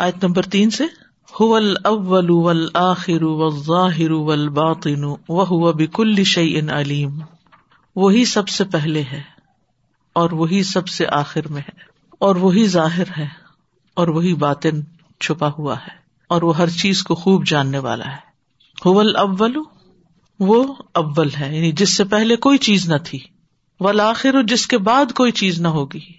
آیت نمبر تین سے اول والآخر والظاہر والباطن وهو بكل شيء علیم وہی سب سے پہلے ہے اور وہی سب سے آخر میں ہے اور وہی ظاہر ہے اور وہی باطن چھپا ہوا ہے اور وہ ہر چیز کو خوب جاننے والا ہے۔ ہول اول وہ اول ہے یعنی جس سے پہلے کوئی چیز نہ تھی۔ ولاخر جس کے بعد کوئی چیز نہ ہوگی۔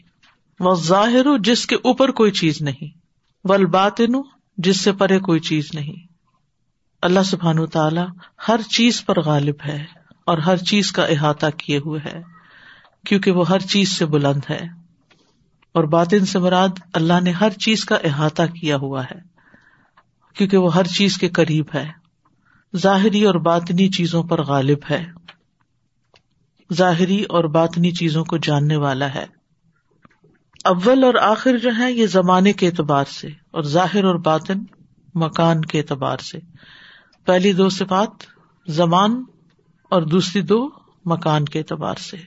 وہ ظاہر جس کے اوپر کوئی چیز نہیں۔ ول باطن جس سے پرے کوئی چیز نہیں۔ اللہ سبحان تعالی ہر چیز پر غالب ہے اور ہر چیز کا احاطہ کیے ہوئے ہے، کیونکہ وہ ہر چیز سے بلند ہے۔ اور باطن سے مراد اللہ نے ہر چیز کا احاطہ کیا ہوا ہے، کیونکہ وہ ہر چیز کے قریب ہے۔ ظاہری اور باطنی چیزوں پر غالب ہے۔ ظاہری اور باطنی چیزوں کو جاننے والا ہے۔ اول اور آخر جو ہے یہ زمانے کے اعتبار سے اور ظاہر اور باطن مکان کے اعتبار سے۔ پہلی دو صفات زمان اور دوسری دو مکان کے اعتبار سے۔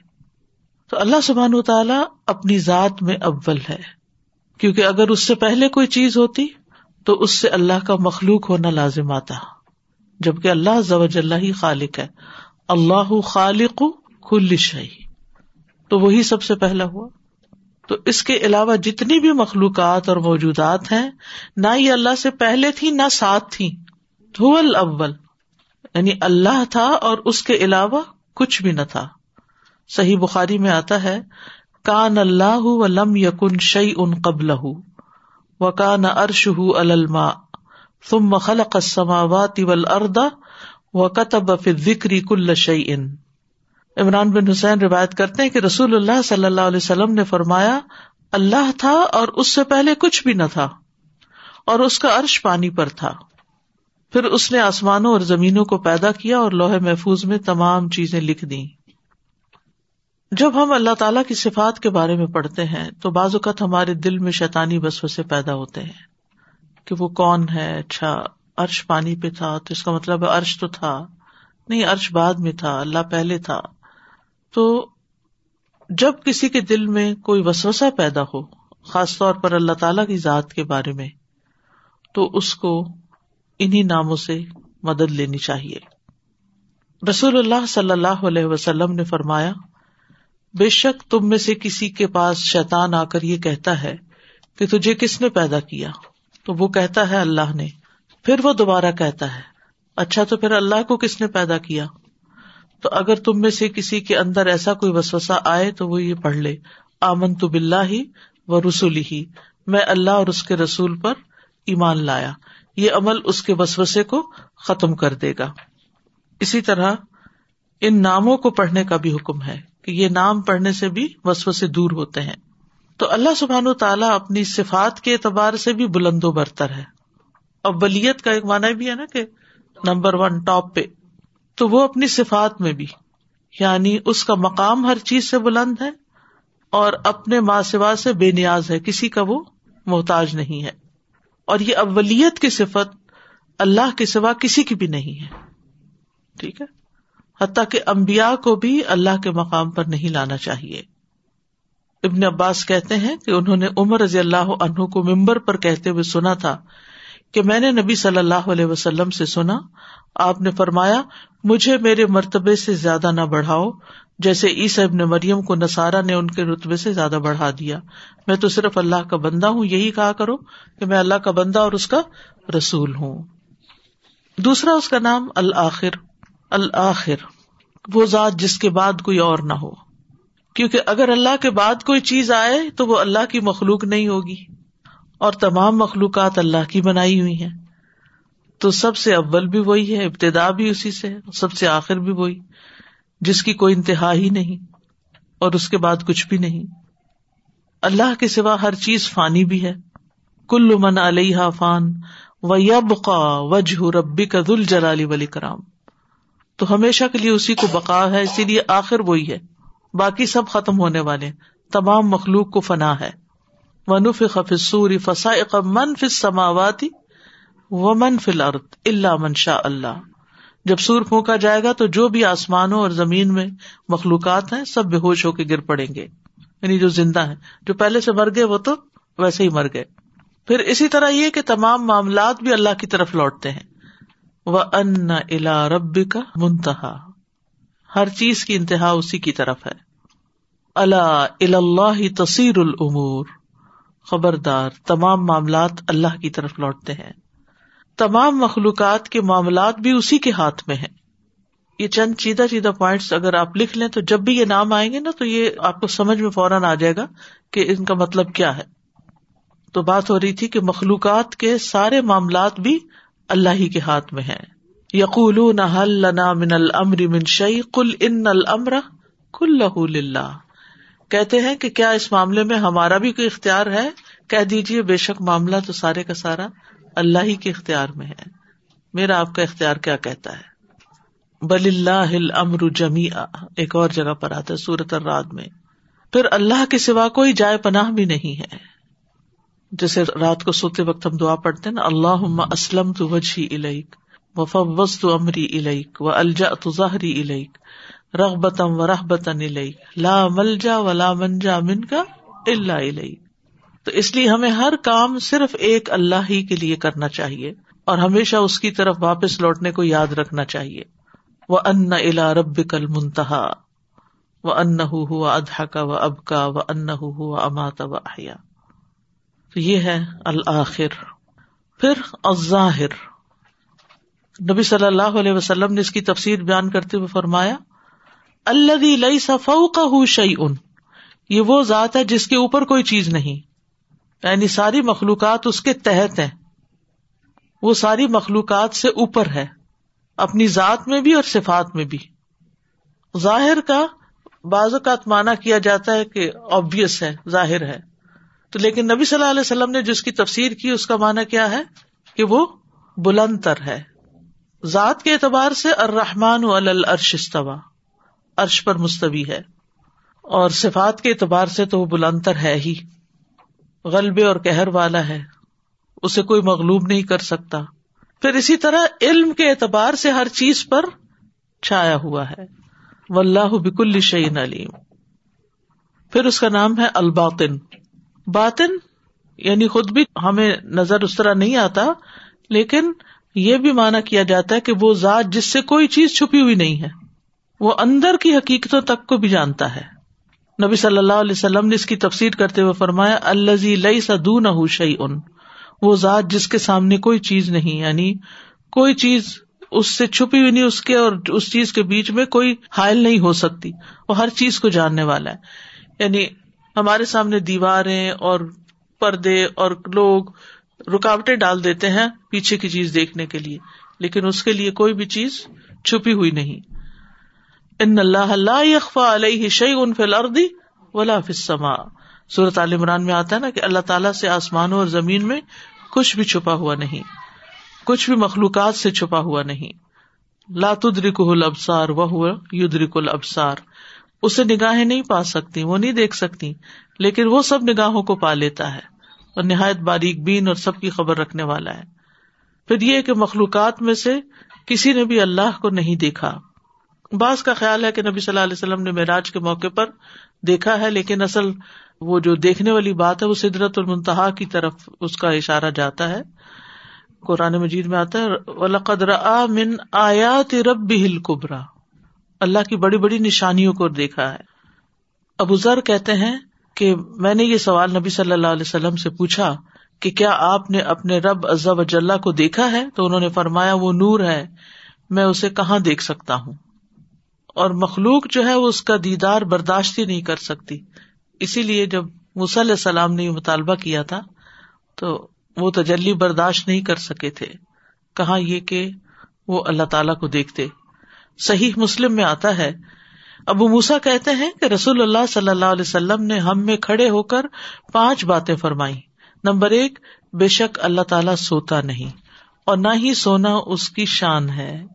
تو اللہ سبحان و تعالی اپنی ذات میں اول ہے۔ کیونکہ اگر اس سے پہلے کوئی چیز ہوتی تو اس سے اللہ کا مخلوق ہونا لازم آتا۔ جبکہ اللہ زوج اللہ ہی خالق ہے۔ اللہ خالق کل شہی تو وہی سب سے پہلا ہوا۔ تو اس کے علاوہ جتنی بھی مخلوقات اور موجودات ہیں، نہ یہ اللہ سے پہلے تھی، نہ ساتھ تھی۔ اول یعنی اللہ تھا اور اس کے علاوہ کچھ بھی نہ تھا۔ صحیح بخاری میں آتا ہے، کان اللہ و لم یقن شعی ان قبل و کان ارش الما تم خلق السماوات والارض و کتب فی ذکری کل شعی ان عمران بن حسین روایت کرتے ہیں کہ رسول اللہ صلی اللہ علیہ وسلم نے فرمایا، اللہ تھا اور اس سے پہلے کچھ بھی نہ تھا، اور اس کا عرش پانی پر تھا۔ پھر اس نے آسمانوں اور زمینوں کو پیدا کیا اور لوہے محفوظ میں تمام چیزیں لکھ دی جب ہم اللہ تعالی کی صفات کے بارے میں پڑھتے ہیں، تو بعض اوقات ہمارے دل میں شیطانی بس پیدا ہوتے ہیں کہ وہ کون ہے؟ اچھا عرش پانی پہ تھا، تو اس کا مطلب عرش تو تھا۔ نہیں، عرش بعد میں تھا، اللہ پہلے تھا۔ تو جب کسی کے دل میں کوئی وسوسا پیدا ہو، خاص طور پر اللہ تعالی کی ذات کے بارے میں، تو اس کو انہیں ناموں سے مدد لینی چاہیے۔ رسول اللہ صلی اللہ علیہ وسلم نے فرمایا، بے شک تم میں سے کسی کے پاس شیتان آ کر یہ کہتا ہے کہ تجھے کس نے پیدا کیا؟ تو وہ کہتا ہے اللہ نے، پھر وہ دوبارہ کہتا ہے اچھا تو پھر اللہ کو کس نے پیدا کیا؟ تو اگر تم میں سے کسی کے اندر ایسا کوئی وسوسا آئے تو وہ یہ پڑھ لے آمن تو بلّہ ہی و رسول ہی میں اللہ اور اس کے رسول پر ایمان لایا، یہ عمل اس کے وسوسے کو ختم کر دے گا۔ اسی طرح ان ناموں کو پڑھنے کا بھی حکم ہے کہ یہ نام پڑھنے سے بھی وسوسے دور ہوتے ہیں۔ تو اللہ سبحان و تعالیٰ اپنی صفات کے اعتبار سے بھی بلند و برتر ہے۔ اور بلیت کا ایک مانا بھی ہے نا کہ نمبر ون، ٹاپ پہ۔ تو وہ اپنی صفات میں بھی یعنی اس کا مقام ہر چیز سے بلند ہے اور اپنے ماں سوا سے بے نیاز ہے، کسی کا وہ محتاج نہیں ہے۔ اور یہ اولت کی صفت اللہ کے سوا کسی کی بھی نہیں ہے۔ ٹھیک ہے؟ حتیٰ کہ امبیا کو بھی اللہ کے مقام پر نہیں لانا چاہیے۔ ابن عباس کہتے ہیں کہ انہوں نے عمر رضی اللہ عنہ کو ممبر پر کہتے ہوئے سنا تھا کہ میں نے نبی صلی اللہ علیہ وسلم سے سنا، آپ نے فرمایا، مجھے میرے مرتبے سے زیادہ نہ بڑھاؤ، جیسے عیسی ابن مریم کو نسارا نے ان کے رتبے سے زیادہ بڑھا دیا۔ میں تو صرف اللہ کا بندہ ہوں، یہی کہا کرو کہ میں اللہ کا بندہ اور اس کا رسول ہوں۔ دوسرا، اس کا نام الآخر الآخر وہ ذات جس کے بعد کوئی اور نہ ہو۔ کیونکہ اگر اللہ کے بعد کوئی چیز آئے تو وہ اللہ کی مخلوق نہیں ہوگی۔ اور تمام مخلوقات اللہ کی بنائی ہوئی ہیں۔ تو سب سے اول بھی وہی ہے، ابتدا بھی اسی سے سب سے آخر بھی وہی، جس کی کوئی انتہا ہی نہیں، اور اس کے بعد کچھ بھی نہیں۔ اللہ کے سوا ہر چیز فانی بھی ہے۔ کل من علیہ فان و یبقا وجہ ربی کا دل جلالی ولی کرام تو ہمیشہ کے لیے اسی کو بقا ہے، اسی لیے آخر وہی ہے۔ باقی سب ختم ہونے والے تمام مخلوق کو فنا ہے۔ ونف خفصوری فسا من فس سماواتی و من فل ارد اللہ منشا اللہ۔ جب سور پھونکا جائے گا تو جو بھی آسمانوں اور زمین میں مخلوقات ہیں سب بے ہوش ہو کے گر پڑیں گے۔ یعنی جو زندہ ہے جو پہلے سے مر گئے وہ تو ویسے ہی مر گئے۔ پھر اسی طرح یہ کہ تمام معاملات بھی اللہ کی طرف لوٹتے ہیں۔ وہ ان الا رب کا منتہا ہر چیز کی انتہا اسی کی طرف ہے۔ اللہ اللہ تصیر العمور خبردار تمام معاملات اللہ کی طرف لوٹتے ہیں۔ تمام مخلوقات کے معاملات بھی اسی کے ہاتھ میں ہے یہ چند چیدہ چیدہ پوائنٹس اگر آپ لکھ لیں تو جب بھی یہ نام آئیں گے نا تو یہ آپ کو سمجھ میں فوراً آ جائے گا کہ ان کا مطلب کیا ہے۔ تو بات ہو رہی تھی کہ مخلوقات کے سارے معاملات بھی اللہ ہی کے ہاتھ میں ہے یقول من المر من شعی کل ان المر کل لہ کہتے ہیں کہ کیا اس معاملے میں ہمارا بھی کوئی اختیار ہے؟ کہہ دیجیے بے شک معاملہ تو سارے کا سارا اللہ ہی کے اختیار میں ہے۔ میرا آپ کا اختیار کیا کہتا ہے؟ بل اللہ امر جمی ایک اور جگہ پر آتا ہے سورت الراد میں۔ پھر اللہ کے سوا کوئی جائے پناہ بھی نہیں ہے۔ جیسے رات کو سوتے وقت ہم دعا پڑھتے نا اللہ اسلم تو وجہ الیک و تو امری الیک و الجا تو ظاہری الیک۔ رغبتم و رحبتن الیک لا ملجا و لا منجا من کا اللہ الیک تو اس لیے ہمیں ہر کام صرف ایک اللہ ہی کے لیے کرنا چاہیے اور ہمیشہ اس کی طرف واپس لوٹنے کو یاد رکھنا چاہیے۔ وہ ان الا رب کل منتہا و ان ہوا ادہ کا و اب کا و ان ہوا امات و احیا تو یہ ہے الآخر۔ پھر الظاہر۔ نبی صلی اللہ علیہ وسلم نے اس کی تفسیر بیان کرتے ہوئے فرمایا اللہ لئی صفو کا ہو شعی ان یہ وہ ذات ہے جس کے اوپر کوئی چیز نہیں. یعنی ساری مخلوقات اس کے تحت ہے وہ ساری مخلوقات سے اوپر ہے. اپنی ذات میں بھی اور صفات میں بھی. ظاہر کا بعض اوقات مانا کیا جاتا ہے کہ آبیس ہے، ظاہر ہے. تو لیکن نبی صلی اللہ علیہ وسلم نے جس کی تفسیر کی، اس کا مانا کیا ہے؟ کہ وہ بلند تر ہے. ذات کے اعتبار سے ارحمان استوا عرش پر مستوی ہے اور صفات کے اعتبار سے تو وہ بلند تر ہے ہی۔ غلبے اور کہر والا ہے۔ اسے کوئی مغلوب نہیں کر سکتا۔ پھر اسی طرح علم کے اعتبار سے ہر چیز پر چھایا ہوا ہے۔ و اللہ بک الشعین علیم۔ پھر اس کا نام ہے الباطن۔ باطن یعنی خود بھی ہمیں نظر اس طرح نہیں آتا، لیکن یہ بھی مانا کیا جاتا ہے کہ وہ ذات جس سے کوئی چیز چھپی ہوئی نہیں ہے۔ وہ اندر کی حقیقتوں تک کو بھی جانتا ہے۔ نبی صلی اللہ علیہ وسلم نے اس کی تفسیر کرتے ہوئے فرمایا الزی لئی سدو نہ شعی ان وہ ذات جس کے سامنے کوئی چیز نہیں یعنی کوئی چیز اس سے چھپی ہوئی نہیں، اس کے اور اس چیز کے بیچ میں کوئی حائل نہیں ہو سکتی، وہ ہر چیز کو جاننے والا ہے۔ یعنی ہمارے سامنے دیواریں اور پردے اور لوگ رکاوٹیں ڈال دیتے ہیں پیچھے کی چیز دیکھنے کے لیے، لیکن اس کے لیے کوئی بھی چیز چھپی ہوئی نہیں۔ ان اللہ اللہ اخوا علیہ شعی ان فلردی ولا فسما صورت عال عمران میں آتا ہے نا کہ اللہ تعالیٰ سے آسمانوں اور زمین میں کچھ بھی چھپا ہوا نہیں۔ کچھ بھی مخلوقات سے چھپا ہوا نہیں۔ لاتدرک الابسار وہ یدرک الابسار اسے نگاہیں نہیں پا سکتی، وہ نہیں دیکھ سکتی، لیکن وہ سب نگاہوں کو پا لیتا ہے اور نہایت باریک بین اور سب کی خبر رکھنے والا ہے۔ پھر یہ کہ مخلوقات میں سے کسی نے بھی اللہ کو نہیں دیکھا۔ بعض کا خیال ہے کہ نبی صلی اللہ علیہ وسلم نے معراج کے موقع پر دیکھا ہے، لیکن اصل وہ جو دیکھنے والی بات ہے، وہ سدرت المنتہا کی طرف اس کا اشارہ جاتا ہے۔ قرآن مجید میں آتا ہے من آیات رب ہل کبرا اللہ کی بڑی بڑی نشانیوں کو دیکھا ہے۔ ابو ذر کہتے ہیں کہ میں نے یہ سوال نبی صلی اللہ علیہ وسلم سے پوچھا کہ کیا آپ نے اپنے رب عزب اجلّہ کو دیکھا ہے؟ تو انہوں نے فرمایا، وہ نور ہے، میں اسے کہاں دیکھ سکتا ہوں؟ اور مخلوق جو ہے وہ اس کا دیدار برداشت ہی نہیں کر سکتی۔ اسی لیے جب علیہ السلام نے یہ مطالبہ کیا تھا، تو وہ تجلی برداشت نہیں کر سکے تھے۔ کہاں یہ کہ وہ اللہ تعالی کو دیکھتے۔ صحیح مسلم میں آتا ہے، ابو موسا کہتے ہیں کہ رسول اللہ صلی اللہ علیہ وسلم نے ہم میں کھڑے ہو کر پانچ باتیں فرمائی نمبر ایک، بے شک اللہ تعالیٰ سوتا نہیں، اور نہ ہی سونا اس کی شان ہے۔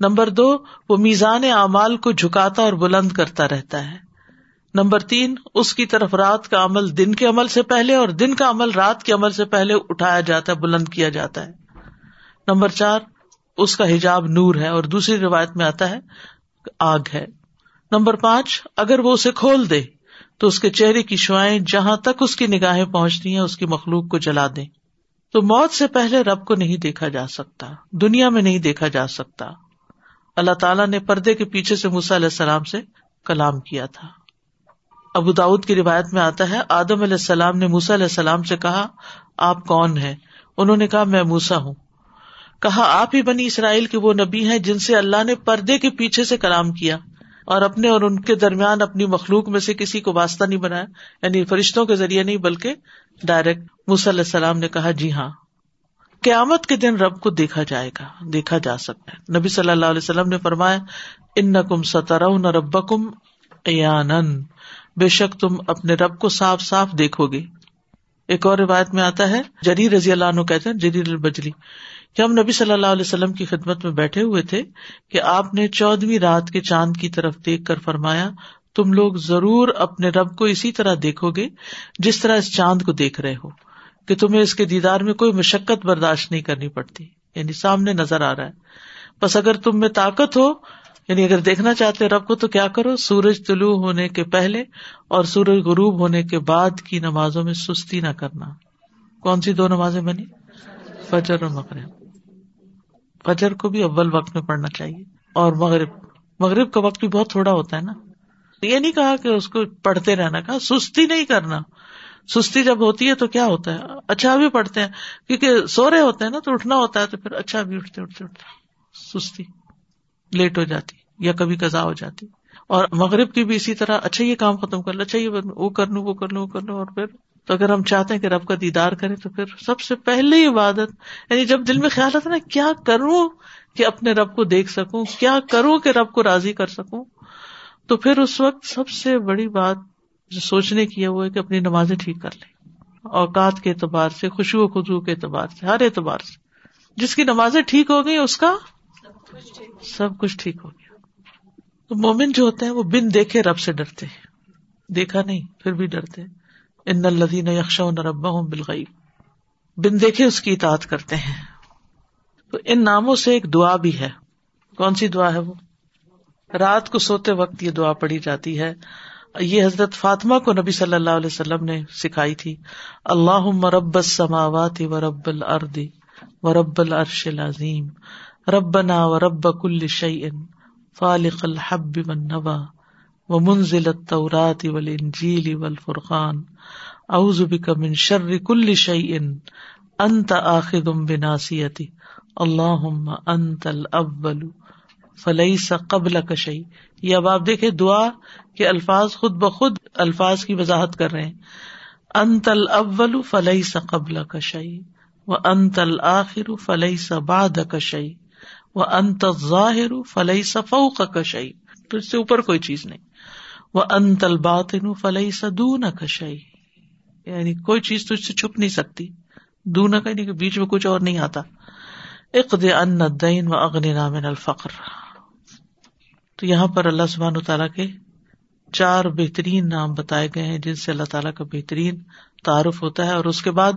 نمبر دو، وہ میزان اعمال کو جھکاتا اور بلند کرتا رہتا ہے۔ نمبر تین، اس کی طرف رات کا عمل دن کے عمل سے پہلے اور دن کا عمل رات کے عمل سے پہلے اٹھایا جاتا ہے، بلند کیا جاتا ہے۔ نمبر چار، اس کا حجاب نور ہے اور دوسری روایت میں آتا ہے، آگ ہے۔ نمبر پانچ، اگر وہ اسے کھول دے، تو اس کے چہرے کی شوائیں جہاں تک اس کی نگاہیں پہنچتی ہیں، اس کی مخلوق کو جلا دیں۔ تو موت سے پہلے رب کو نہیں دیکھا جا سکتا، دنیا میں نہیں دیکھا جا سکتا۔ اللہ تعالیٰ نے پردے کے پیچھے سے موسا علیہ السلام سے کلام کیا تھا۔ ابو داود کی روایت میں آتا ہے، آدم علیہ السلام نے موسا علیہ السلام سے کہا، آپ کون ہیں؟ انہوں نے کہا، میں موسا ہوں۔ کہا، آپ ہی بنی اسرائیل کے وہ نبی ہیں جن سے اللہ نے پردے کے پیچھے سے کلام کیا اور اپنے اور ان کے درمیان اپنی مخلوق میں سے کسی کو واسطہ نہیں بنایا یعنی فرشتوں کے ذریعے نہیں، بلکہ ڈائریکٹ مس علیہ السلام نے کہا جی ہاں۔ قیامت کے دن رب کو دیکھا جائے گا، دیکھا جا سکتا ہے۔ نبی صلی اللہ علیہ وسلم نے فرمایا ان نقم ستر نہ رب کم بے شک تم اپنے رب کو صاف صاف دیکھو گے۔ ایک اور روایت میں آتا ہے جری رضی اللہ عنہ کہتے ہیں جری البجلی۔ کہ ہم نبی صلی اللہ علیہ وسلم کی خدمت میں بیٹھے ہوئے تھے کہ آپ نے چودہویں رات کے چاند کی طرف دیکھ کر فرمایا، تم لوگ ضرور اپنے رب کو اسی طرح دیکھو گے، جس طرح اس چاند کو دیکھ رہے ہو۔ کہ تمہیں اس کے دیدار میں کوئی مشقت برداشت نہیں کرنی پڑتی۔ یعنی سامنے نظر آ رہا ہے۔ بس اگر تم میں طاقت ہو یعنی اگر دیکھنا چاہتے رب کو تو کیا کرو؟ سورج طلوع ہونے کے پہلے اور سورج غروب ہونے کے بعد کی نمازوں میں سستی نہ کرنا۔ کون سی دو نمازیں بنی؟ فجر اور مغرب۔ فجر کو بھی اول وقت میں پڑھنا چاہیے۔ اور مغرب۔ مغرب کا وقت بھی بہت تھوڑا ہوتا ہے نا۔ یہ نہیں کہا کہ اس کو پڑھتے رہنا، کہا سستی نہیں کرنا۔ سستی جب ہوتی ہے تو کیا ہوتا ہے؟ اچھا بھی پڑھتے ہیں، کیونکہ سو رہے ہوتے ہیں نا، تو اٹھنا ہوتا ہے تو پھر اچھا بھی اٹھتے اٹھتے اٹھتے سستی، لیٹ ہو جاتی یا کبھی کزا ہو جاتی۔ اور مغرب کی بھی اسی طرح اچھا یہ کام ختم کر لو اچھا یہ وہ کر لوں وہ کر لوں وہ کر لوں اور پھر تو اگر ہم چاہتے ہیں کہ رب کا دیدار کریں تو پھر سب سے پہلے عبادت یعنی جب دل میں خیال آتا نا، کیا کروں کہ اپنے رب کو دیکھ سکوں؟ کیا کروں کہ رب کو راضی کر سکوں؟ تو پھر اس وقت سب سے بڑی بات جو سوچنے کی ہے وہ ہے کہ اپنی نمازیں ٹھیک کر لیں۔ اوقات کے اعتبار سے خوشو و خزو کے اعتبار سے، ہر اعتبار سے۔ جس کی نمازیں ٹھیک ہو گئی اس کا سب کچھ ٹھیک ہو گیا۔ تو مومن جو ہوتے ہیں، وہ بن دیکھے رب سے ڈرتے دیکھا نہیں، پھر بھی ڈرتے ان الدین یکشا ربا ہوں بلغئی بن دیکھے اس کی اطاعت کرتے ہیں۔ تو ان ناموں سے ایک دعا بھی ہے۔ کون سی دعا ہے وہ؟ رات کو سوتے وقت یہ دعا پڑی جاتی ہے۔ یہ حضرت فاطمہ کو نبی صلی اللہ علیہ وسلم نے سکھائی تھی۔ اللہ مرب سماوات و رب الردی و رب العرش العظیم۔ ربنا و رب کل شعین فالق الحب من و منزل التورات والانجیل والفرقان۔ اعوذ بک من شر کل شعین انت آخذ بناصیتی۔ اللہم انت الاول فلیس قبل کشی یہ اب آپ دیکھے دعا کے الفاظ خود بخود الفاظ کی وضاحت کر رہے ہیں۔ انت الاول فلیس قبل کشی و انت الآخر فلیس بعد کشی و انت الظاہر فلیس فوق کشی تو اس سے اوپر کوئی چیز نہیں۔ وہ انت الباطن فلیس دون کشی یعنی کوئی چیز تجھ سے چھپ نہیں سکتی۔ دون کا نہیں یعنی کہ بیچ میں کچھ اور نہیں آتا۔ اقد ان دین و اغن نام الفقر۔ تو یہاں پر اللہ سبحان تعالیٰ کے چار بہترین نام بتائے گئے ہیں جن سے اللہ تعالیٰ کا بہترین تعارف ہوتا ہے اور اس کے بعد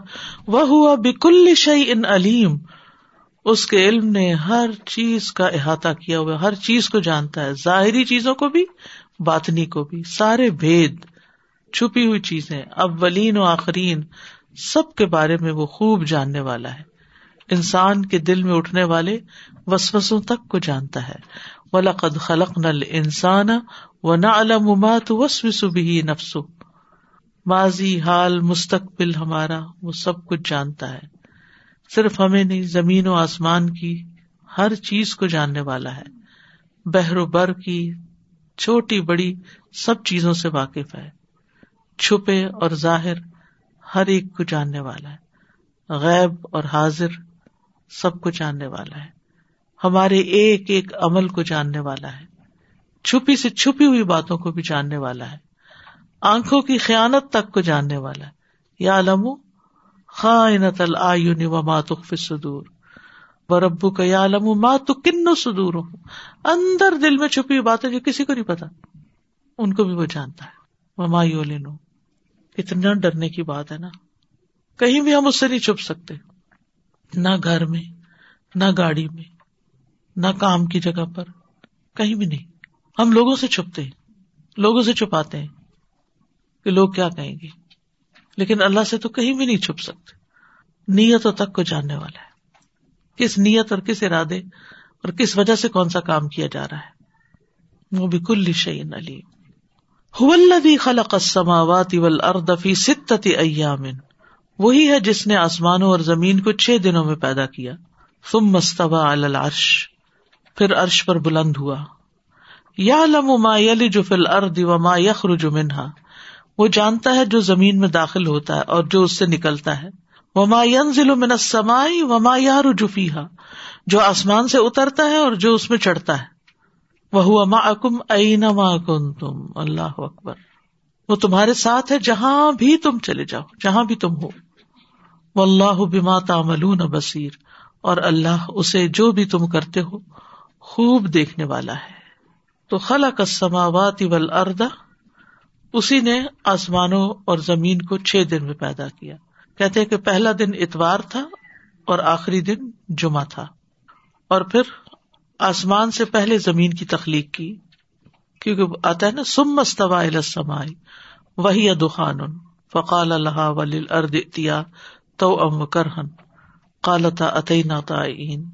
وہ ہوا بکل شعی ان علیم۔ اس کے علم نے ہر چیز کا احاطہ کیا ہوا ہر چیز کو جانتا ہے، ظاہری چیزوں کو بھی، باطنی کو بھی۔ سارے بھید، چھپی ہوئی چیزیں، اولین و آخرین، سب کے بارے میں وہ خوب جاننے والا ہے۔ انسان کے دل میں اٹھنے والے وسوسوں تک کو جانتا ہے۔ ولقد خلق نل انسان و نہ علامات وسوس نفسو ماضی، حال، مستقبل ہمارا، وہ سب کچھ جانتا ہے۔ صرف ہمیں نہیں، زمین و آسمان کی ہر چیز کو جاننے والا ہے۔ بحر و بر کی چھوٹی بڑی سب چیزوں سے واقف ہے۔ چھپے اور ظاہر ہر ایک کو جاننے والا ہے۔ غیب اور حاضر سب کو جاننے والا ہے۔ ہمارے ایک ایک عمل کو جاننے والا ہے۔ چھپی سے چھپی ہوئی باتوں کو بھی جاننے والا ہے۔ آنکھوں کی خیانت تک کو جاننے والا ہے۔ یا لمو خاص و ماتخ سدور و ربو کا یا لمو ماں تو کن سدور ہوں اندر دل میں چھپی ہوئی باتیں جو کسی کو نہیں پتا، ان کو بھی وہ جانتا ہے۔ وہ ماں یو لینو اتنا ڈرنے کی بات ہے نا۔ کہیں بھی ہم اس سے نہیں چھپ سکتے۔ نہ گھر میں، نہ گاڑی میں، نہ کام کی جگہ پر، کہیں بھی نہیں۔ ہم لوگوں سے چھپتے ہیں، لوگوں سے چھپاتے ہیں کہ لوگ کیا کہیں گے۔ لیکن اللہ سے تو کہیں بھی نہیں چھپ سکتے۔ نیتوں تک کو جاننے والا ہے۔ کس نیت اور کس ارادے اور کس وجہ سے کون سا کام کیا جا رہا ہے؟ وہ بھی کل شعین علی خلق السماوات والارض فی ستت ایام۔ وہی ہے جس نے آسمانوں اور زمین کو چھ دنوں میں پیدا کیا۔ ثم استوى علی العرش، پھر عرش پر بلند ہوا۔ یا ما یلج فی الارض وما یخرج منها۔ وہ جانتا ہے جو زمین میں داخل ہوتا ہے اور جو اس سے نکلتا ہے۔ وما ینزل من السماء وما یعرج فیہا جو آسمان سے اترتا ہے اور جو اس میں چڑھتا ہے۔ وہ معکم اینما کنتم اللہ اکبر۔ وہ تمہارے ساتھ ہے جہاں بھی تم چلے جاؤ، جہاں بھی تم ہو۔ واللہ بما تعملون بصیر۔ اور اللہ اسے جو بھی تم کرتے ہو خوب دیکھنے والا ہے۔ تو خلق السماوات والارض، اسی نے آسمانوں اور زمین کو چھ دن میں پیدا کیا۔ کہتے کہ پہلا دن اتوار تھا اور آخری دن جمعہ تھا۔ اور پھر آسمان سے پہلے زمین کی تخلیق کی۔ کیونکہ آتا ہے نا سم مستوا وہی دخان۔ فقال اللہ ولی اردیا تو ام کرہن کالتا عطینا تعین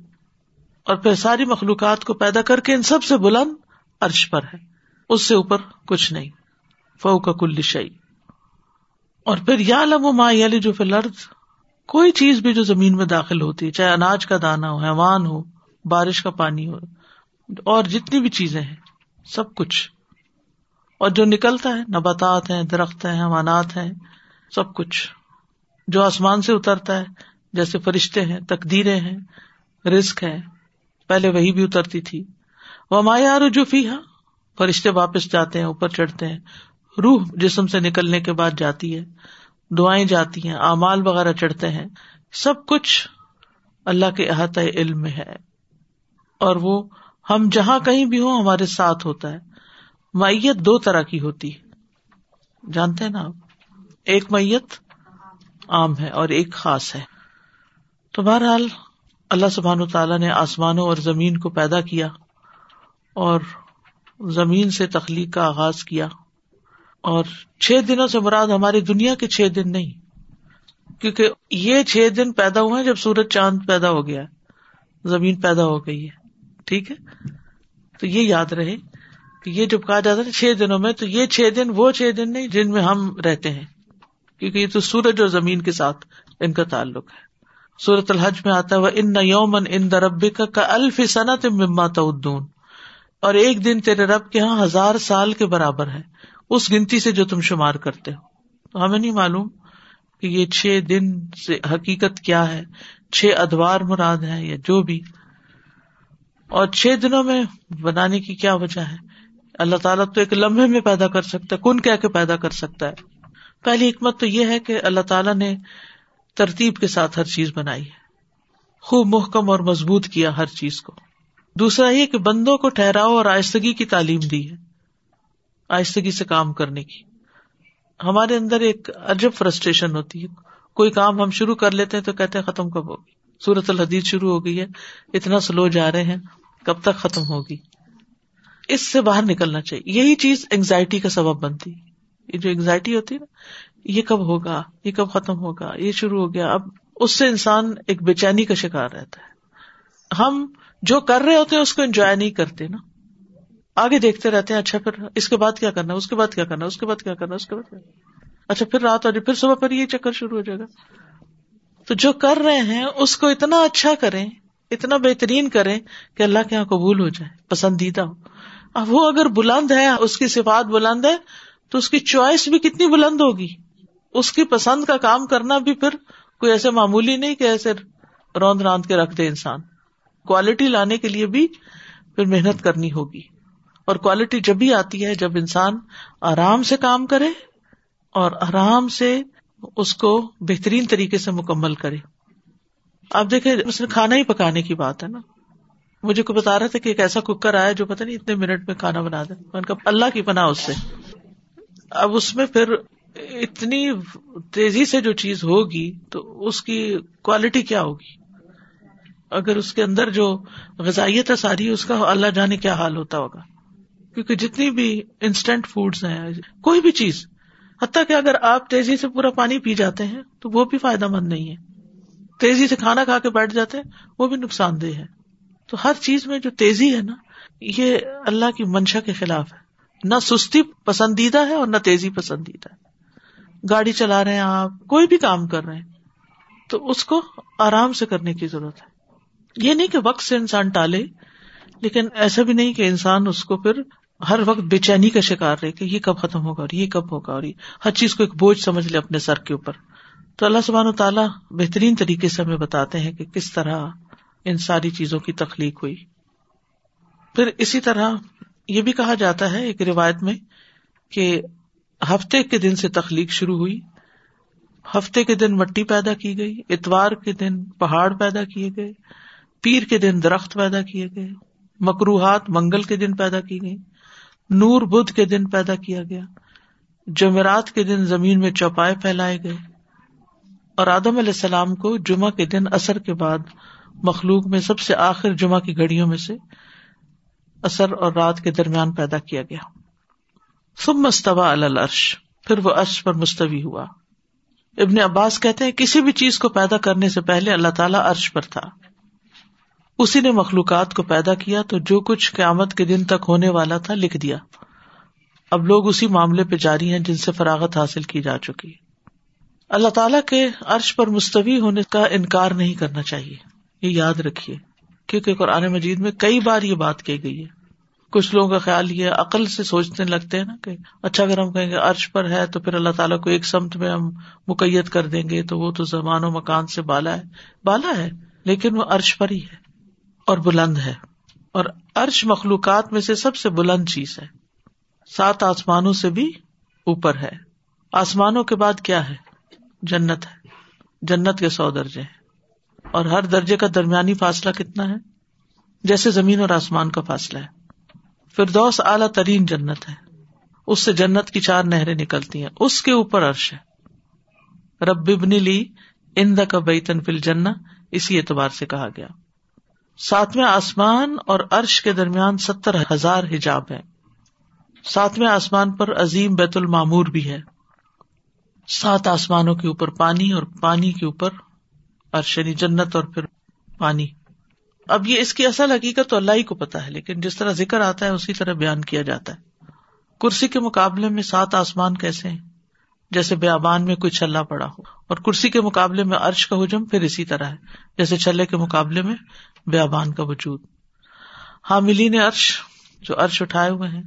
اور پھر ساری مخلوقات کو پیدا کر کے ان سب سے بلند عرش پر ہے۔ اس سے اوپر کچھ نہیں۔ فو کا کل شعی اور پھر یا لم ما یلی جو فی الارض۔ کوئی چیز بھی جو زمین میں داخل ہوتی ہے، چاہے اناج کا دانا ہو، حیوان ہو، بارش کا پانی ہو، اور جتنی بھی چیزیں ہیں، سب کچھ۔ اور جو نکلتا ہے، نباتات ہیں، درخت ہیں، حیوانات ہیں، سب کچھ۔ جو آسمان سے اترتا ہے، جیسے فرشتے ہیں، تقدیریں ہیں رسک ہے پہلے وہی بھی اترتی تھی۔ وہ مایا رجوفی ہاں فرشتے واپس جاتے ہیں، اوپر چڑھتے ہیں۔ روح جسم سے نکلنے کے بعد جاتی ہے، دعائیں جاتی ہیں، اعمال وغیرہ چڑھتے ہیں۔ سب کچھ اللہ کے احاطۂ علم میں ہے۔ اور وہ ہم جہاں کہیں بھی ہوں، ہمارے ساتھ ہوتا ہے۔ میت دو طرح کی ہوتی ہے۔ جانتے ہیں نا آپ؟ ایک میت عام ہے اور ایک خاص ہے۔ تو بہرحال اللہ سبحان تعالیٰ نے آسمانوں اور زمین کو پیدا کیا اور زمین سے تخلیق کا آغاز کیا۔ اور چھ دنوں سے مراد ہماری دنیا کے چھ دن نہیں، کیونکہ یہ چھ دن پیدا ہوئے جب سورج چاند پیدا ہو گیا زمین پیدا ہو گئی ہے۔ ٹھیک ہے؟ تو یہ یاد رہے کہ یہ جب کہا جاتا ہے چھ دنوں میں، تو یہ چھ دن وہ چھ دن نہیں جن میں ہم رہتے ہیں۔ کیونکہ یہ تو سورج اور زمین کے ساتھ ان کا تعلق ہے۔ سورت الحج میں آتا ہے ان یومن ان دربی کا الف صنعت مما تدون اور ایک دن تیرے رب کے یہاں ہزار سال کے برابر ہے، اس گنتی سے جو تم شمار کرتے ہو۔ تو ہمیں نہیں معلوم کہ یہ چھ دن سے حقیقت کیا ہے، چھ ادوار مراد ہے یا جو بھی۔ اور چھ دنوں میں بنانے کی کیا وجہ ہے؟ اللہ تعالیٰ تو ایک لمحے میں پیدا کر سکتا ہے، کن کہہ کے پیدا کر سکتا ہے؟ پہلی حکمت تو یہ ہے کہ اللہ تعالیٰ نے ترتیب کے ساتھ ہر چیز بنائی ہے۔ خوب محکم اور مضبوط کیا ہر چیز کو۔ دوسرا یہ کہ بندوں کو ٹھہراؤ اور آہستگی کی تعلیم دی ہے۔ آہستگی سے کام کرنے کی۔ ہمارے اندر ایک عجب فرسٹریشن ہوتی ہے۔ کوئی کام ہم شروع کر لیتے ہیں تو کہتے ہیں ختم کب ہوگی؟ سورت الحدید شروع ہو گئی ہے۔ اتنا سلو جا رہے ہیں۔ کب تک ختم ہوگی؟ اس سے باہر نکلنا چاہیے۔ یہی چیز اینگزائٹی کا سبب بنتی ہے۔ یہ جو اینگزائٹی ہوتی ہے نا، یہ کب ہوگا؟ یہ کب ختم ہوگا؟ یہ شروع ہو گیا۔ اب اس سے انسان ایک بے چینی کا شکار رہتا ہے۔ ہم جو کر رہے ہوتے ہیں، اس کو انجوائے نہیں کرتے نا۔ آگے دیکھتے رہتے ہیں اچھا پھر اس کے بعد کیا کرنا؟ اس کے بعد کیا کرنا؟ اس کے بعد کیا کرنا؟ اس کے بعد اچھا پھر رات ہو جائے پھر صبح، پھر یہ چکر شروع ہو جائے گا۔ تو جو کر رہے ہیں، اس کو اتنا اچھا کریں، اتنا بہترین کریں کہ اللہ کے یہاں قبول ہو جائے، پسندیدہ ہو۔ اب وہ اگر بلند ہے اس کی صفات بلند ہے تو اس کی چوائس بھی کتنی بلند ہوگی؟ اس کی پسند کا کام کرنا بھی پھر کوئی ایسے معمولی نہیں کہ ایسے روند راند کے رکھ دے انسان۔ کوالٹی لانے کے لیے بھی پھر محنت کرنی ہوگی۔ اور کوالٹی جب بھی آتی ہے، جب انسان آرام سے کام کرے اور آرام سے اس کو بہترین طریقے سے مکمل کرے۔ آپ دیکھیں، اس نے کھانا ہی پکانے کی بات ہے نا۔ مجھے کو بتا رہا تھا کہ ایک ایسا کوکر آیا جو پتا نہیں اتنے منٹ میں کھانا بنا دے۔ کا اللہ کی پناہ اس سے۔ اب اس میں پھر اتنی تیزی سے جو چیز ہوگی تو اس کی کوالٹی کیا ہوگی؟ اگر اس کے اندر جو غذائیت ہے ساری، اس کا اللہ جانے کیا حال ہوتا ہوگا؟ کیونکہ جتنی بھی انسٹنٹ فوڈس ہیں، کوئی بھی چیز، حتیٰ کہ اگر آپ تیزی سے پورا پانی پی جاتے ہیں، تو وہ بھی فائدہ مند نہیں ہے۔ تیزی سے کھانا کھا کے بیٹھ جاتے ہیں، وہ بھی نقصان دہ ہے۔ تو ہر چیز میں جو تیزی ہے نا، یہ اللہ کی منشا کے خلاف ہے۔ نہ سستی پسندیدہ ہے اور نہ تیزی پسندیدہ ہے۔ گاڑی چلا رہے ہیں آپ، کوئی بھی کام کر رہے ہیں۔ تو اس کو آرام سے کرنے کی ضرورت ہے۔ یہ نہیں کہ وقت سے انسان ٹالے، لیکن ایسا بھی نہیں کہ انسان اس کو پھر ہر وقت بے چینی کا شکار رہے کہ یہ کب ختم ہوگا اور یہ کب ہوگا اور ہر چیز کو ایک بوجھ سمجھ لے اپنے سر کے اوپر۔ تو اللہ سبحان و تعالیٰ بہترین طریقے سے ہمیں بتاتے ہیں کہ کس طرح ان ساری چیزوں کی تخلیق ہوئی۔ پھر اسی طرح یہ بھی کہا جاتا ہے ایک روایت میں کہ ہفتے کے دن سے تخلیق شروع ہوئی، ہفتے کے دن مٹی پیدا کی گئی، اتوار کے دن پہاڑ پیدا کیے گئے، پیر کے دن درخت پیدا کیے گئے، مکروہات منگل کے دن پیدا کی گئی نور بدھ کے دن پیدا کیا گیا، جمعرات کے دن زمین میں چوپائے پھیلائے گئے اور آدم علیہ السلام کو جمعہ کے دن اثر کے بعد مخلوق میں سب سے آخر جمعہ کی گھڑیوں میں سے اثر اور رات کے درمیان پیدا کیا گیا۔ سب مستوا الرش پھر وہ عرش پر مستوی ہوا۔ ابن عباس کہتے ہیں، کسی بھی چیز کو پیدا کرنے سے پہلے اللہ تعالیٰ عرش پر تھا۔ اسی نے مخلوقات کو پیدا کیا تو جو کچھ قیامت کے دن تک ہونے والا تھا لکھ دیا۔ اب لوگ اسی معاملے پہ جاری ہیں جن سے فراغت حاصل کی جا چکی۔ اللہ تعالیٰ کے عرش پر مستوی ہونے کا انکار نہیں کرنا چاہیے۔ یہ یاد رکھیے۔ کیونکہ قرآن مجید میں کئی بار یہ بات کی گئی ہے۔ کچھ لوگوں کا خیال یہ عقل سے سوچنے لگتے ہیں نا کہ اچھا اگر ہم کہیں گے عرش پر ہے تو پھر اللہ تعالیٰ کو ایک سمت میں ہم مقیت کر دیں گے تو وہ تو زمان و مکان سے بالا ہے۔ بالا ہے، لیکن وہ عرش پر ہی ہے اور بلند ہے۔ اور عرش مخلوقات میں سے سب سے بلند چیز ہے۔ سات آسمانوں سے بھی اوپر ہے۔ آسمانوں کے بعد کیا ہے؟ جنت ہے۔ جنت کے سو درجے ہیں۔ اور ہر درجے کا درمیانی فاصلہ کتنا ہے؟ جیسے زمین اور آسمان کا فاصلہ ہے۔ فردوس اعلیٰ ترین جنت ہے۔ اس سے جنت کی چار نہریں نکلتی ہیں۔ اس کے اوپر عرش ہے۔ رب لی اند کا بیتن فل جن اسی اعتبار سے کہا گیا۔ ساتویں آسمان اور عرش کے درمیان ستر ہزار حجاب ہے ساتویں آسمان پر عظیم بیت المامور بھی ہے۔ سات آسمانوں کے اوپر پانی اور پانی کے اوپر عرش یعنی جنت اور پھر پانی۔ اب یہ اس کی اصل حقیقت تو اللہ ہی کو پتا ہے، لیکن جس طرح ذکر آتا ہے اسی طرح بیان کیا جاتا ہے۔ کرسی کے مقابلے میں سات آسمان کیسے ہیں؟ جیسے بیابان میں کوئی چھلا پڑا ہو، اور کرسی کے مقابلے میں عرش کا حجم پھر اسی طرح ہے، جیسے چھلے کے مقابلے میں بیابان کا وجود۔ حاملین عرش جو عرش اٹھائے ہوئے ہیں،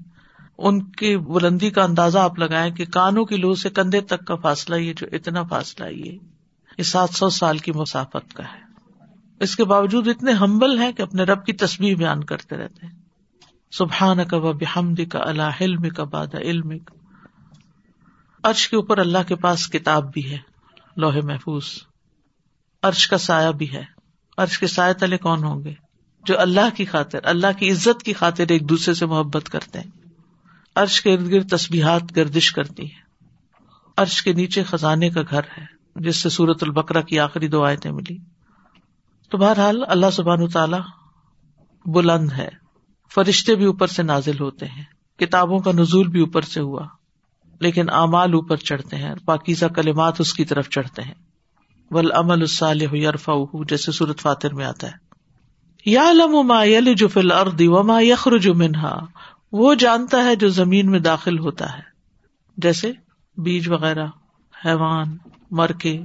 ان کی بلندی کا اندازہ آپ لگائیں کہ کانوں کی لو سے کندھے تک کا فاصلہ یہ جو اتنا فاصلہ یہ سات سو سال کی مسافت کا ہے۔ اس کے باوجود اتنے ہمبل ہیں کہ اپنے رب کی تصویر بیان کرتے رہتے ہیں۔ سبحان کا و بحمد کا اللہ علم کا باد علم عرش کے اوپر اللہ کے پاس کتاب بھی ہے لوہے محفوظ۔ عرش کا سایہ بھی ہے۔ عرش کے سائے تلے کون ہوں گے؟ جو اللہ کی خاطر، اللہ کی عزت کی خاطر ایک دوسرے سے محبت کرتے ہیں۔ عرش کے ارد گرد تسبیحات گردش کرتی ہیں۔ عرش کے نیچے خزانے کا گھر ہے۔ جس سے سورت البکرا کی آخری دو آیتیں ملی۔ تو بہرحال اللہ سبحان تعالی بلند ہے۔ فرشتے بھی اوپر سے نازل ہوتے ہیں۔ کتابوں کا نزول بھی اوپر سے ہوا۔ لیکن اعمال اوپر چڑھتے ہیں۔ پاکیزہ کلمات اس کی طرف چڑھتے ہیں۔ ول امل الصالح یارفا جیسے سورت فاتر میں آتا ہے۔ یا لما یل جو فل اردی وما یخر منہا وہ جانتا ہے جو زمین میں داخل ہوتا ہے۔ جیسے بیج وغیرہ، حیوان مرکے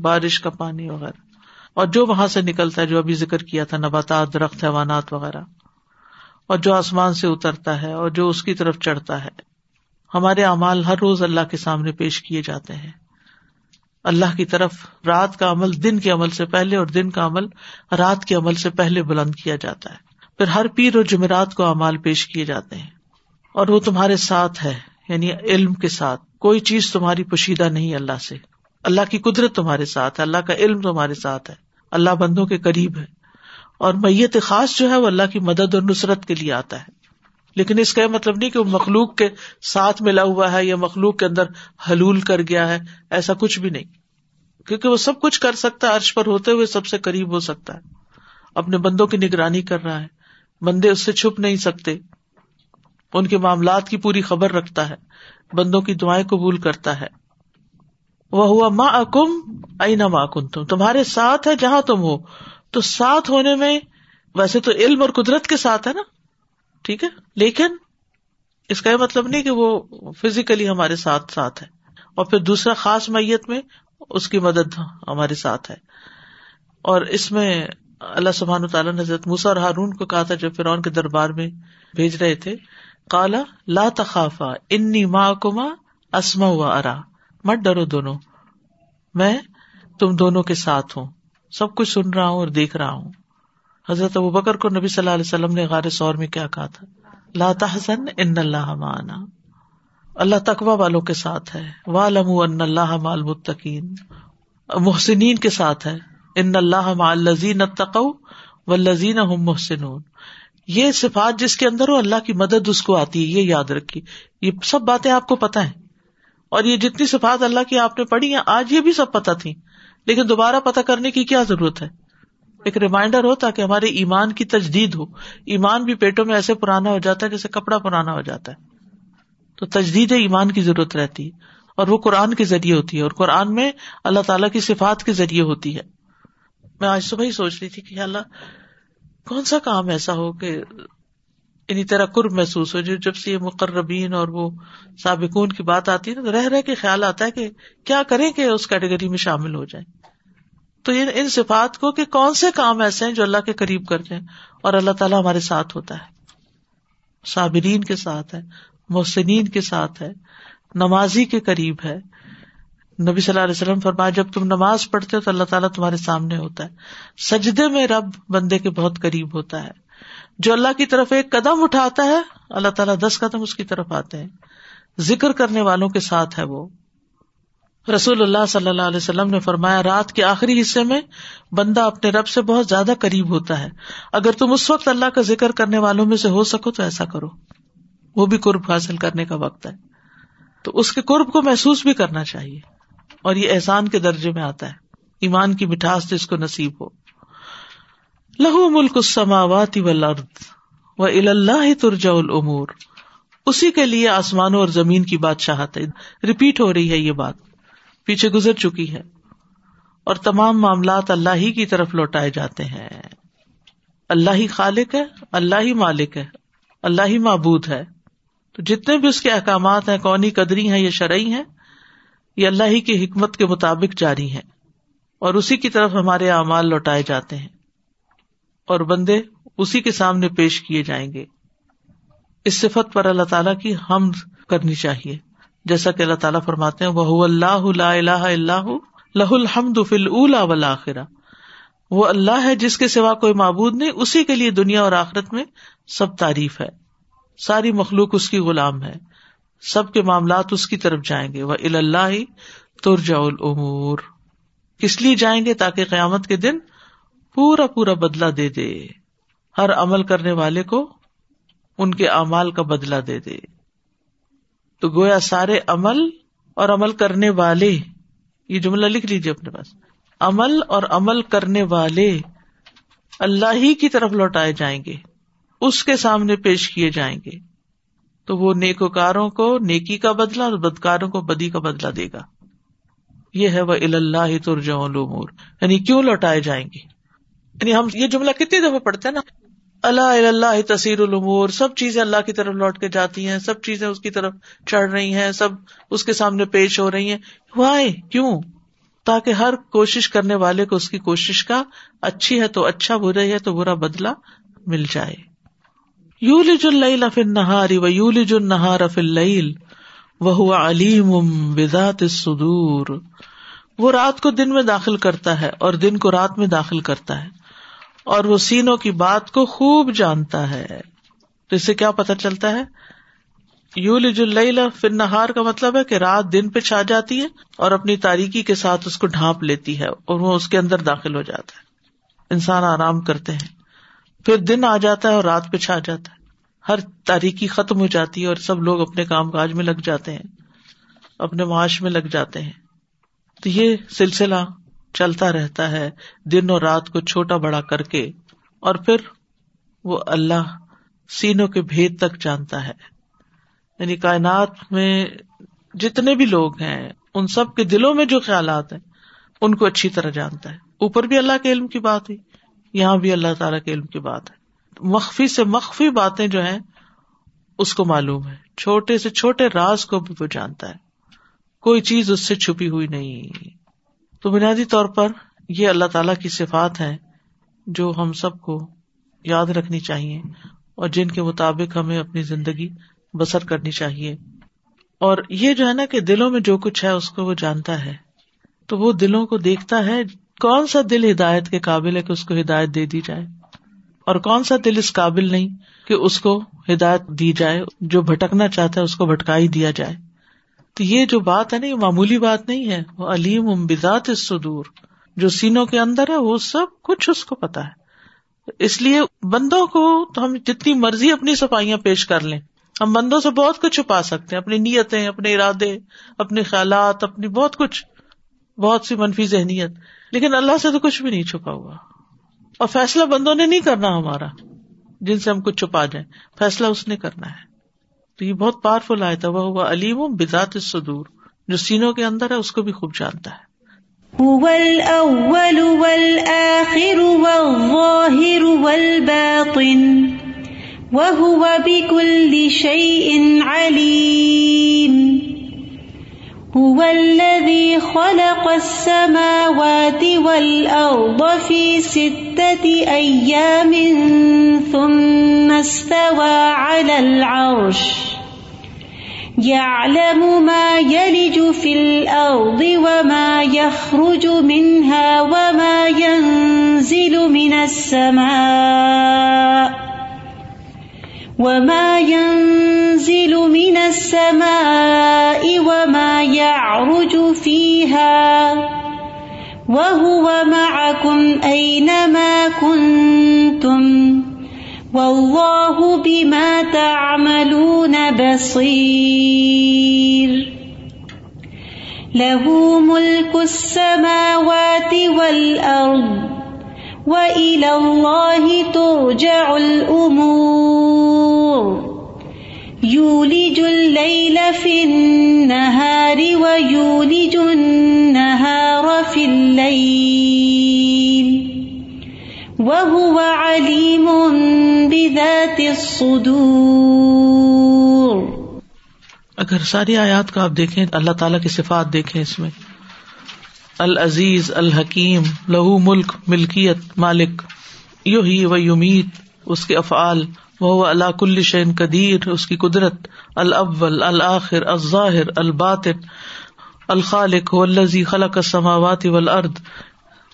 بارش کا پانی وغیرہ۔ اور جو وہاں سے نکلتا ہے، جو ابھی ذکر کیا تھا، نباتات، درخت، حیوانات وغیرہ۔ اور جو آسمان سے اترتا ہے اور جو اس کی طرف چڑھتا ہے۔ ہمارے اعمال ہر روز اللہ کے سامنے پیش کیے جاتے ہیں۔ اللہ کی طرف رات کا عمل دن کے عمل سے پہلے اور دن کا عمل رات کے عمل سے پہلے بلند کیا جاتا ہے۔ پھر ہر پیر اور جمعرات کو امال پیش کیے جاتے ہیں۔ اور وہ تمہارے ساتھ ہے یعنی علم کے ساتھ۔ کوئی چیز تمہاری پوشیدہ نہیں اللہ سے۔ اللہ کی قدرت تمہارے ساتھ ہے، اللہ کا علم تمہارے ساتھ ہے، اللہ بندوں کے قریب ہے۔ اور میت خاص جو ہے وہ اللہ کی مدد اور نصرت کے لیے آتا ہے۔ لیکن اس کا یہ مطلب نہیں کہ وہ مخلوق کے ساتھ ملا ہوا ہے یا مخلوق کے اندر حلول کر گیا ہے، ایسا کچھ بھی نہیں۔ کیونکہ وہ سب کچھ کر سکتا ہے، عرش پر ہوتے ہوئے سب سے قریب ہو سکتا ہے۔ اپنے بندوں کی نگرانی کر رہا ہے، بندے اس سے چھپ نہیں سکتے۔ ان کے معاملات کی پوری خبر رکھتا ہے، بندوں کی دعائیں قبول کرتا ہے۔ وہ ہوا ماں اکم ائی ماں کن تم تمہارے ساتھ ہے جہاں تم ہو۔ تو ساتھ ہونے میں ویسے تو علم اور قدرت کے ساتھ ہے نا؟ ٹھیک ہے؟ لیکن اس کا یہ مطلب نہیں کہ وہ فزیکلی ہمارے ساتھ ساتھ ہے۔ اور پھر دوسرا خاص میت میں اس کی مدد ہمارے ساتھ ہے۔ اور اس میں اللہ سبحان تعالیٰ نے حضرت موسا اور ہارون کو کہا تھا جب فرعون کے دربار میں بھیج رہے تھے کالا لا تخافا، انی ماں کما اسما ہوا ارا۔ مت ڈرو دونوں۔ میں تم دونوں کے ساتھ ہوں۔ سب کچھ سن رہا ہوں اور دیکھ رہا ہوں۔ حضرت ابو بکر کو نبی صلی اللہ علیہ وسلم نے غار سور میں کیا کہا تھا؟ لا تحزن ان اللہ معنا۔ اللہ تقوا والوں کے ساتھ ہے۔ والم ان اللہ مال متقین محسنین کے ساتھ ہے۔ ان اللہ مال لذین تقو و لذین محسن یہ صفات جس کے اندر ہو، اللہ کی مدد اس کو آتی ہے، یہ یاد رکھی یہ سب باتیں آپ کو پتا ہے اور یہ جتنی صفات اللہ کی آپ نے پڑھی ہیں، آج یہ بھی سب پتا تھی لیکن دوبارہ پتا کرنے کی کیا ضرورت ہے؟ ایک ریمائنڈر ہو تاکہ ہمارے ایمان کی تجدید ہو۔ ایمان بھی پیٹوں میں ایسے پرانا ہو جاتا ہے جیسے کپڑا پرانا ہو جاتا ہے۔ تو تجدید ایمان کی ضرورت رہتی ہے اور وہ قرآن کے ذریعے ہوتی ہے اور قرآن میں اللہ تعالیٰ کی صفات کے ذریعے ہوتی ہے۔ میں آج صبح ہی سوچ رہی تھی کہ اللہ، کون سا کام ایسا ہو کہ انہیں طرح قرب محسوس ہو جو جب سے یہ مقربین اور وہ سابقون کی بات آتی ہے نا، تو رہ رہ کے خیال آتا ہے کہ کیا کریں کہ اس کیٹیگری میں شامل ہو جائیں۔ تو ان صفات کو کہ کون سے کام ایسے ہیں جو اللہ کے قریب کر جائیں اور اللہ تعالیٰ ہمارے ساتھ ہوتا ہے۔ صابرین کے ساتھ ہے، محسنین کے ساتھ ہے، نمازی کے قریب ہے۔ نبی صلی اللہ علیہ وسلم فرمایا، جب تم نماز پڑھتے ہو تو اللہ تعالیٰ تمہارے سامنے ہوتا ہے۔ سجدے میں رب بندے کے بہت قریب ہوتا ہے۔ جو اللہ کی طرف ایک قدم اٹھاتا ہے، اللہ تعالیٰ دس قدم اس کی طرف آتے ہیں۔ ذکر کرنے والوں کے ساتھ ہے وہ۔ رسول اللہ صلی اللہ علیہ وسلم نے فرمایا، رات کے آخری حصے میں بندہ اپنے رب سے بہت زیادہ قریب ہوتا ہے۔ اگر تم اس وقت اللہ کا ذکر کرنے والوں میں سے ہو سکو تو ایسا کرو۔ وہ بھی قرب حاصل کرنے کا وقت ہے۔ تو اس کے قرب کو محسوس بھی کرنا چاہیے۔ اور یہ احسان کے درجے میں آتا ہے۔ ایمان کی مٹھاس اس کو نصیب ہو۔ لہو ملک السماوات والارض و اللہ ترجع الامور۔ اسی کے لیے آسمانوں اور زمین کی بادشاہت ہے ریپیٹ ہو رہی ہے یہ بات۔ پیچھے گزر چکی ہے۔ اور تمام معاملات اللہ ہی کی طرف لوٹائے جاتے ہیں۔ اللہ ہی خالق ہے، اللہ ہی مالک ہے، اللہ ہی معبود ہے۔ تو جتنے بھی اس کے احکامات ہیں کونی قدری ہیں یا شرعی ہیں، یہ اللہ ہی کی حکمت کے مطابق جاری ہیں۔ اور اسی کی طرف ہمارے اعمال لوٹائے جاتے ہیں۔ اور بندے اسی کے سامنے پیش کیے جائیں گے۔ اس صفت پر اللہ تعالیٰ کی حمد کرنی چاہیے۔ جیسا کہ اللہ تعالیٰ فرماتے ہیں وہ اللہ اللہ اللہ لہ الحمد فل اولا ولاخرا وہ اللہ ہے جس کے سوا کوئی معبود نہیں، اسی کے لیے دنیا اور آخرت میں سب تعریف ہے۔ ساری مخلوق اس کی غلام ہے۔ سب کے معاملات اس کی طرف جائیں گے۔ وہ اللہ ترجا العمور کس لیے جائیں گے؟ تاکہ قیامت کے دن پورا پورا بدلا دے دے۔ ہر عمل کرنے والے کو ان کے امال کا بدلا دے دے۔ تو گویا سارے عمل اور عمل کرنے والے، یہ جملہ لکھ لیجیے اپنے پاس۔ عمل اور عمل کرنے والے اللہ ہی کی طرف لوٹائے جائیں گے، اس کے سامنے پیش کیے جائیں گے۔ تو وہ نیکوکاروں کو نیکی کا بدلا اور بدکاروں کو بدی کا بدلا دے گا۔ یہ ہے وہ اللہ ترجمور یعنی کیوں لوٹائے جائیں گے؟ یعنی ہم یہ جملہ کتنی دفعہ پڑھتے ہیں نا؟ اللہ اللہ تصیر العمور سب چیزیں اللہ کی طرف لوٹ کے جاتی ہیں، سب چیزیں اس کی طرف چڑھ رہی ہیں، سب اس کے سامنے پیش ہو رہی ہیں۔ وائے کیوں؟ تاکہ ہر کوشش کرنے والے کو اس کی کوشش کا اچھی ہے تو اچھا برا ہے تو برا بدلا مل جائے۔ یولج اللیل فی النہار و یولج النہار اللیل وہ علیم بذات الصدور۔ وہ رات کو دن میں داخل کرتا ہے اور دن کو رات میں داخل کرتا ہے۔ اور وہ سینوں کی بات کو خوب جانتا ہے۔ تو اس سے کیا پتا چلتا ہے؟ یولج اللیل فی النہار کا مطلب ہے کہ رات دن پہ چھا جاتی ہے اور اپنی تاریکی کے ساتھ اس کو ڈھانپ لیتی ہے اور وہ اس کے اندر داخل ہو جاتا ہے۔ انسان آرام کرتے ہیں۔ پھر دن آ جاتا ہے اور رات پہ چھا جاتا ہے۔ ہر تاریخی ختم ہو جاتی ہے اور سب لوگ اپنے کام کاج میں لگ جاتے ہیں۔ اپنے معاش میں لگ جاتے ہیں۔ تو یہ سلسلہ چلتا رہتا ہے، دن اور رات کو چھوٹا بڑا کر کے، اور پھر وہ اللہ سینوں کے بھید تک جانتا ہے۔ یعنی کائنات میں جتنے بھی لوگ ہیں، ان سب کے دلوں میں جو خیالات ہیں، ان کو اچھی طرح جانتا ہے۔ اوپر بھی اللہ کے علم کی بات ہے یہاں بھی اللہ تعالیٰ کے علم کی بات ہے۔ مخفی سے مخفی باتیں جو ہیں، اس کو معلوم ہے۔ چھوٹے سے چھوٹے راز کو بھی وہ جانتا ہے۔ کوئی چیز اس سے چھپی ہوئی نہیں۔ تو بنیادی طور پر یہ اللہ تعالی کی صفات ہے جو ہم سب کو یاد رکھنی چاہیے اور جن کے مطابق ہمیں اپنی زندگی بسر کرنی چاہیے۔ اور یہ جو ہے نا کہ دلوں میں جو کچھ ہے اس کو وہ جانتا ہے۔ تو وہ دلوں کو دیکھتا ہے۔ کون سا دل ہدایت کے قابل ہے کہ اس کو ہدایت دے دی جائے؟ اور کون سا دل اس قابل نہیں کہ اس کو ہدایت دی جائے جو بھٹکنا چاہتا ہے، اس کو بھٹکا ہی دیا جائے؟ تو یہ جو بات ہے نا، یہ معمولی بات نہیں ہے۔ وہ علیم امبزات اس سدور جو سینوں کے اندر ہے، وہ سب کچھ اس کو پتا ہے۔ اس لیے بندوں کو تو ہم جتنی مرضی اپنی صفائیاں پیش کر لیں۔ ہم بندوں سے بہت کچھ چھپا سکتے ہیں، اپنی نیتیں، اپنے ارادے، اپنے خیالات، اپنی بہت کچھ۔ بہت سی منفی ذہنیت۔ لیکن اللہ سے تو کچھ بھی نہیں چھپا ہوا۔ اور فیصلہ بندوں نے نہیں کرنا ہمارا، جن سے ہم کچھ چھپا جائیں۔ فیصلہ اس نے کرنا ہے۔ تو یہ بہت پاورفل آیا تھا وہ علیم بذات الصدور۔ جو سینوں کے اندر ہے، اس کو بھی خوب جانتا ہے۔ هو الأول والآخر والظاهر والباطن۔ وهو بكل شيء عليم۔ هو الذي خلق السماوات والأرض في ستة أيام ثم استوى على العرش۔ يعلم ما يلج في الأرض وما يخرج منها وما ينزل من السماء وما ينزل من السماء وما يعرج فيها وهو معكم أينما كنتم والله بما تعملون بصير له ملك السماوات والأرض وإلى الله ترجع الأمور يولج الليل في النهار ويولج النهار في الليل وهو عليم بذات الصدور۔ اگر ساری آیات کو آپ دیکھیں، اللہ تعالیٰ کی صفات دیکھیں اس میں۔ العزیز، الحکیم، لہو ملک، ملکیت، مالک۔ یو ہی و یومیت اس کے افعال۔ وہ اللہ کل شین قدیر، اس کی قدرت۔ الاول الآخر الظاہر، الباطن۔ الخالق و الزی خلق السماوات والارض۔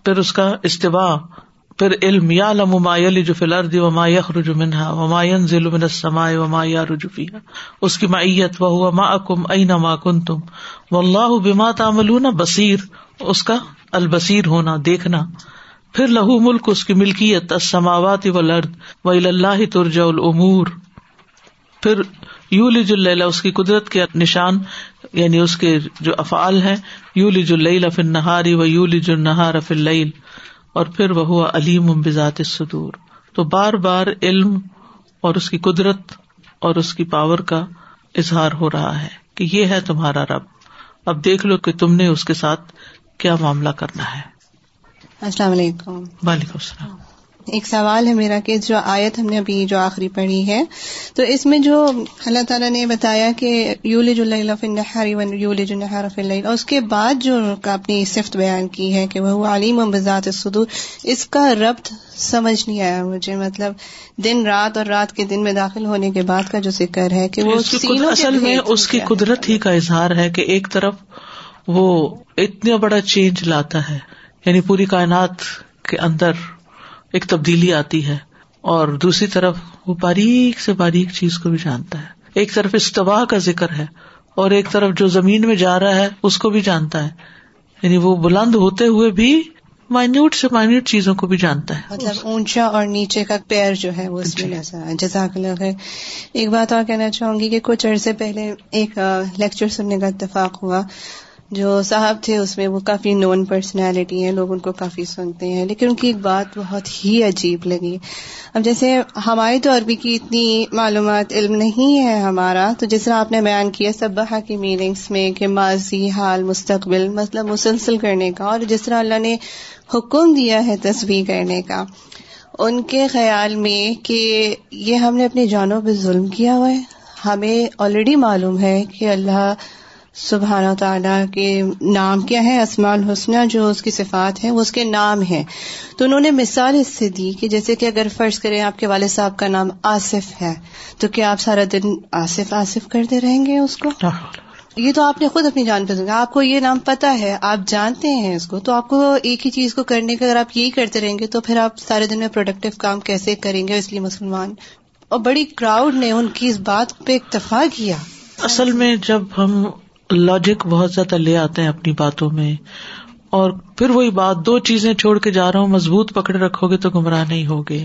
پھر اس کا استباع پھر علم یا لما یلج فی الارض وما یخرج منها وما ينزل من السماء وما يعرج فيها اس کی معیت وہ معکم اینما کنتم واللہ بما تعملون بصیر۔ اس کا البصیر ہونا، دیکھنا۔ پھر لہو ملک، اس کی ملکیت اسماوات و لرد و اللہ ترجا العمور پھر یو لج اللہ اس کی قدرت کے نشان یعنی اس کے جو افعال ہیں۔ یو لج اللہ فن نہاری و یو لج النہار فی اللیل۔ اور پھر وہ علیم بذات الصدور تو بار بار علم اور اس کی قدرت اور اس کی پاور کا اظہار ہو رہا ہے کہ یہ ہے تمہارا رب۔ اب دیکھ لو کہ تم نے اس کے ساتھ کیا معاملہ کرنا ہے۔ السلام علیکم۔ وعلیکم السلام۔ ایک سوال ہے میرا کہ جو آیت ہم نے ابھی جو آخری پڑھی ہے تو اس میں جو اللہ تعالیٰ نے بتایا کہ یولج اللہ یولج النہار فی اللیل اور اس کے بعد جو اپنی صفت بیان کی ہے کہ وہ علیم و بذات الصدور اس کا ربط سمجھ نہیں آیا مجھے۔ مطلب دن رات اور رات کے دن میں داخل ہونے کے بعد کا جو ذکر ہے کہ وہ اصل میں اس کی قدرت ہی کا اظہار ہے کہ ایک طرف وہ اتنا بڑا چینج لاتا ہے یعنی پوری کائنات کے اندر ایک تبدیلی آتی ہے اور دوسری طرف وہ باریک سے باریک چیز کو بھی جانتا ہے۔ ایک طرف استباہ کا ذکر ہے اور ایک طرف جو زمین میں جا رہا ہے اس کو بھی جانتا ہے۔ یعنی وہ بلند ہوتے ہوئے بھی مائنیوٹ سے مائنیوٹ چیزوں کو بھی جانتا ہے۔ مطلب اونچا اور نیچے کا پیر جو ہے وہ اس میں جی۔ جزاک اللہ ہے ایک بات اور کہنا چاہوں گی کہ کچھ عرصے پہلے ایک لیکچر سننے کا اتفاق ہوا۔ جو صاحب تھے اس میں وہ کافی نون پرسنالٹی ہیں، لوگ ان کو کافی سنتے ہیں، لیکن ان کی ایک بات بہت ہی عجیب لگی۔ اب جیسے ہماری تو عربی کی اتنی معلومات علم نہیں ہے ہمارا، تو جس طرح آپ نے بیان کیا سب کی میٹنگس میں کہ ماضی حال مستقبل مطلب مسلسل کرنے کا، اور جس طرح اللہ نے حکم دیا ہے تصویر کرنے کا، ان کے خیال میں کہ یہ ہم نے اپنی جانوں پہ ظلم کیا ہوا ہے۔ ہمیں آلریڈی معلوم ہے کہ اللہ سبحانہ تعالیٰ کے نام کیا ہے اسماء الحسنہ جو اس کی صفات ہیں وہ اس کے نام ہیں۔ تو انہوں نے مثال اس سے دی کہ جیسے کہ اگر فرض کریں آپ کے والد صاحب کا نام آصف ہے تو کیا آپ سارا دن آصف آصف کرتے رہیں گے اس کو؟ یہ تو آپ نے خود اپنی جان پہ آپ کو یہ نام پتا ہے آپ جانتے ہیں اس کو۔ تو آپ کو ایک ہی چیز کو کرنے کا اگر آپ یہی کرتے رہیں گے تو پھر آپ سارے دن میں پروڈکٹیو کام کیسے کریں گے؟ اس لیے مسلمان۔ اور بڑی کراؤڈ نے ان کی اس بات پہ اکتفا کیا۔ اصل میں جب ہم لاجک بہت زیادہ لے آتے ہیں اپنی باتوں میں۔ اور پھر وہی بات دو چیزیں چھوڑ کے جا رہا ہوں مضبوط پکڑے رکھو گے تو گمراہ نہیں ہوگے۔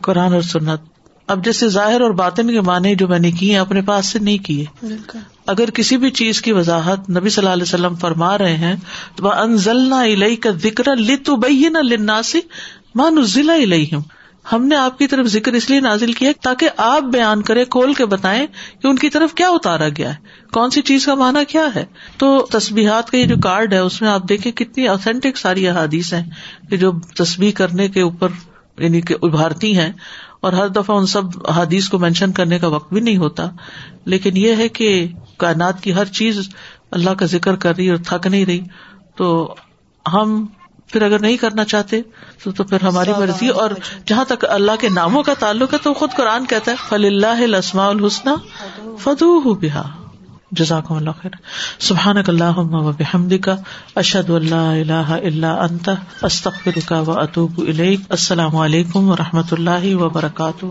قرآن اور سنت۔ اب جیسے ظاہر اور باطن کے معنی جو میں نے کیے اپنے پاس سے نہیں کیے۔ اگر کسی بھی چیز کی وضاحت نبی صلی اللہ علیہ وسلم فرما رہے ہیں تو انزلنا کا ذکر لتو نہ لناسی مان ضلع الہم ہم نے آپ کی طرف ذکر اس لیے نازل کیا تاکہ آپ بیان کرے کھول کے بتائیں کہ ان کی طرف کیا اتارا گیا ہے۔ کون سی چیز کا مانا کیا ہے؟ تو تصبیحات کا یہ جو کارڈ ہے، اس میں آپ دیکھیں کتنی اوتھینٹک ساری احادیث ہیں کہ جو تصویر کرنے کے اوپر یعنی کہ ابھارتی ہیں اور ہر دفعہ ان سب حادیث کو مینشن کرنے کا وقت بھی نہیں ہوتا۔ لیکن یہ ہے کہ کائنات کی ہر چیز اللہ کا ذکر کر رہی اور تھک نہیں رہی۔ تو ہم پھر اگر نہیں کرنا چاہتے تو تو پھر ہماری مرضی اور جہاں تک اللہ کے ناموں کا تعلق ہے تو خود قرآن کہتا ہے فل اللہ السماء الحسن فدو ہو بحا جزاک اللہ خیر۔ سبحان اللہ بحمد کا اشد اللہ اللہ اللہ انت استخر کا و اطوب السلام علیکم و رحمۃ اللہ وبرکاتہ۔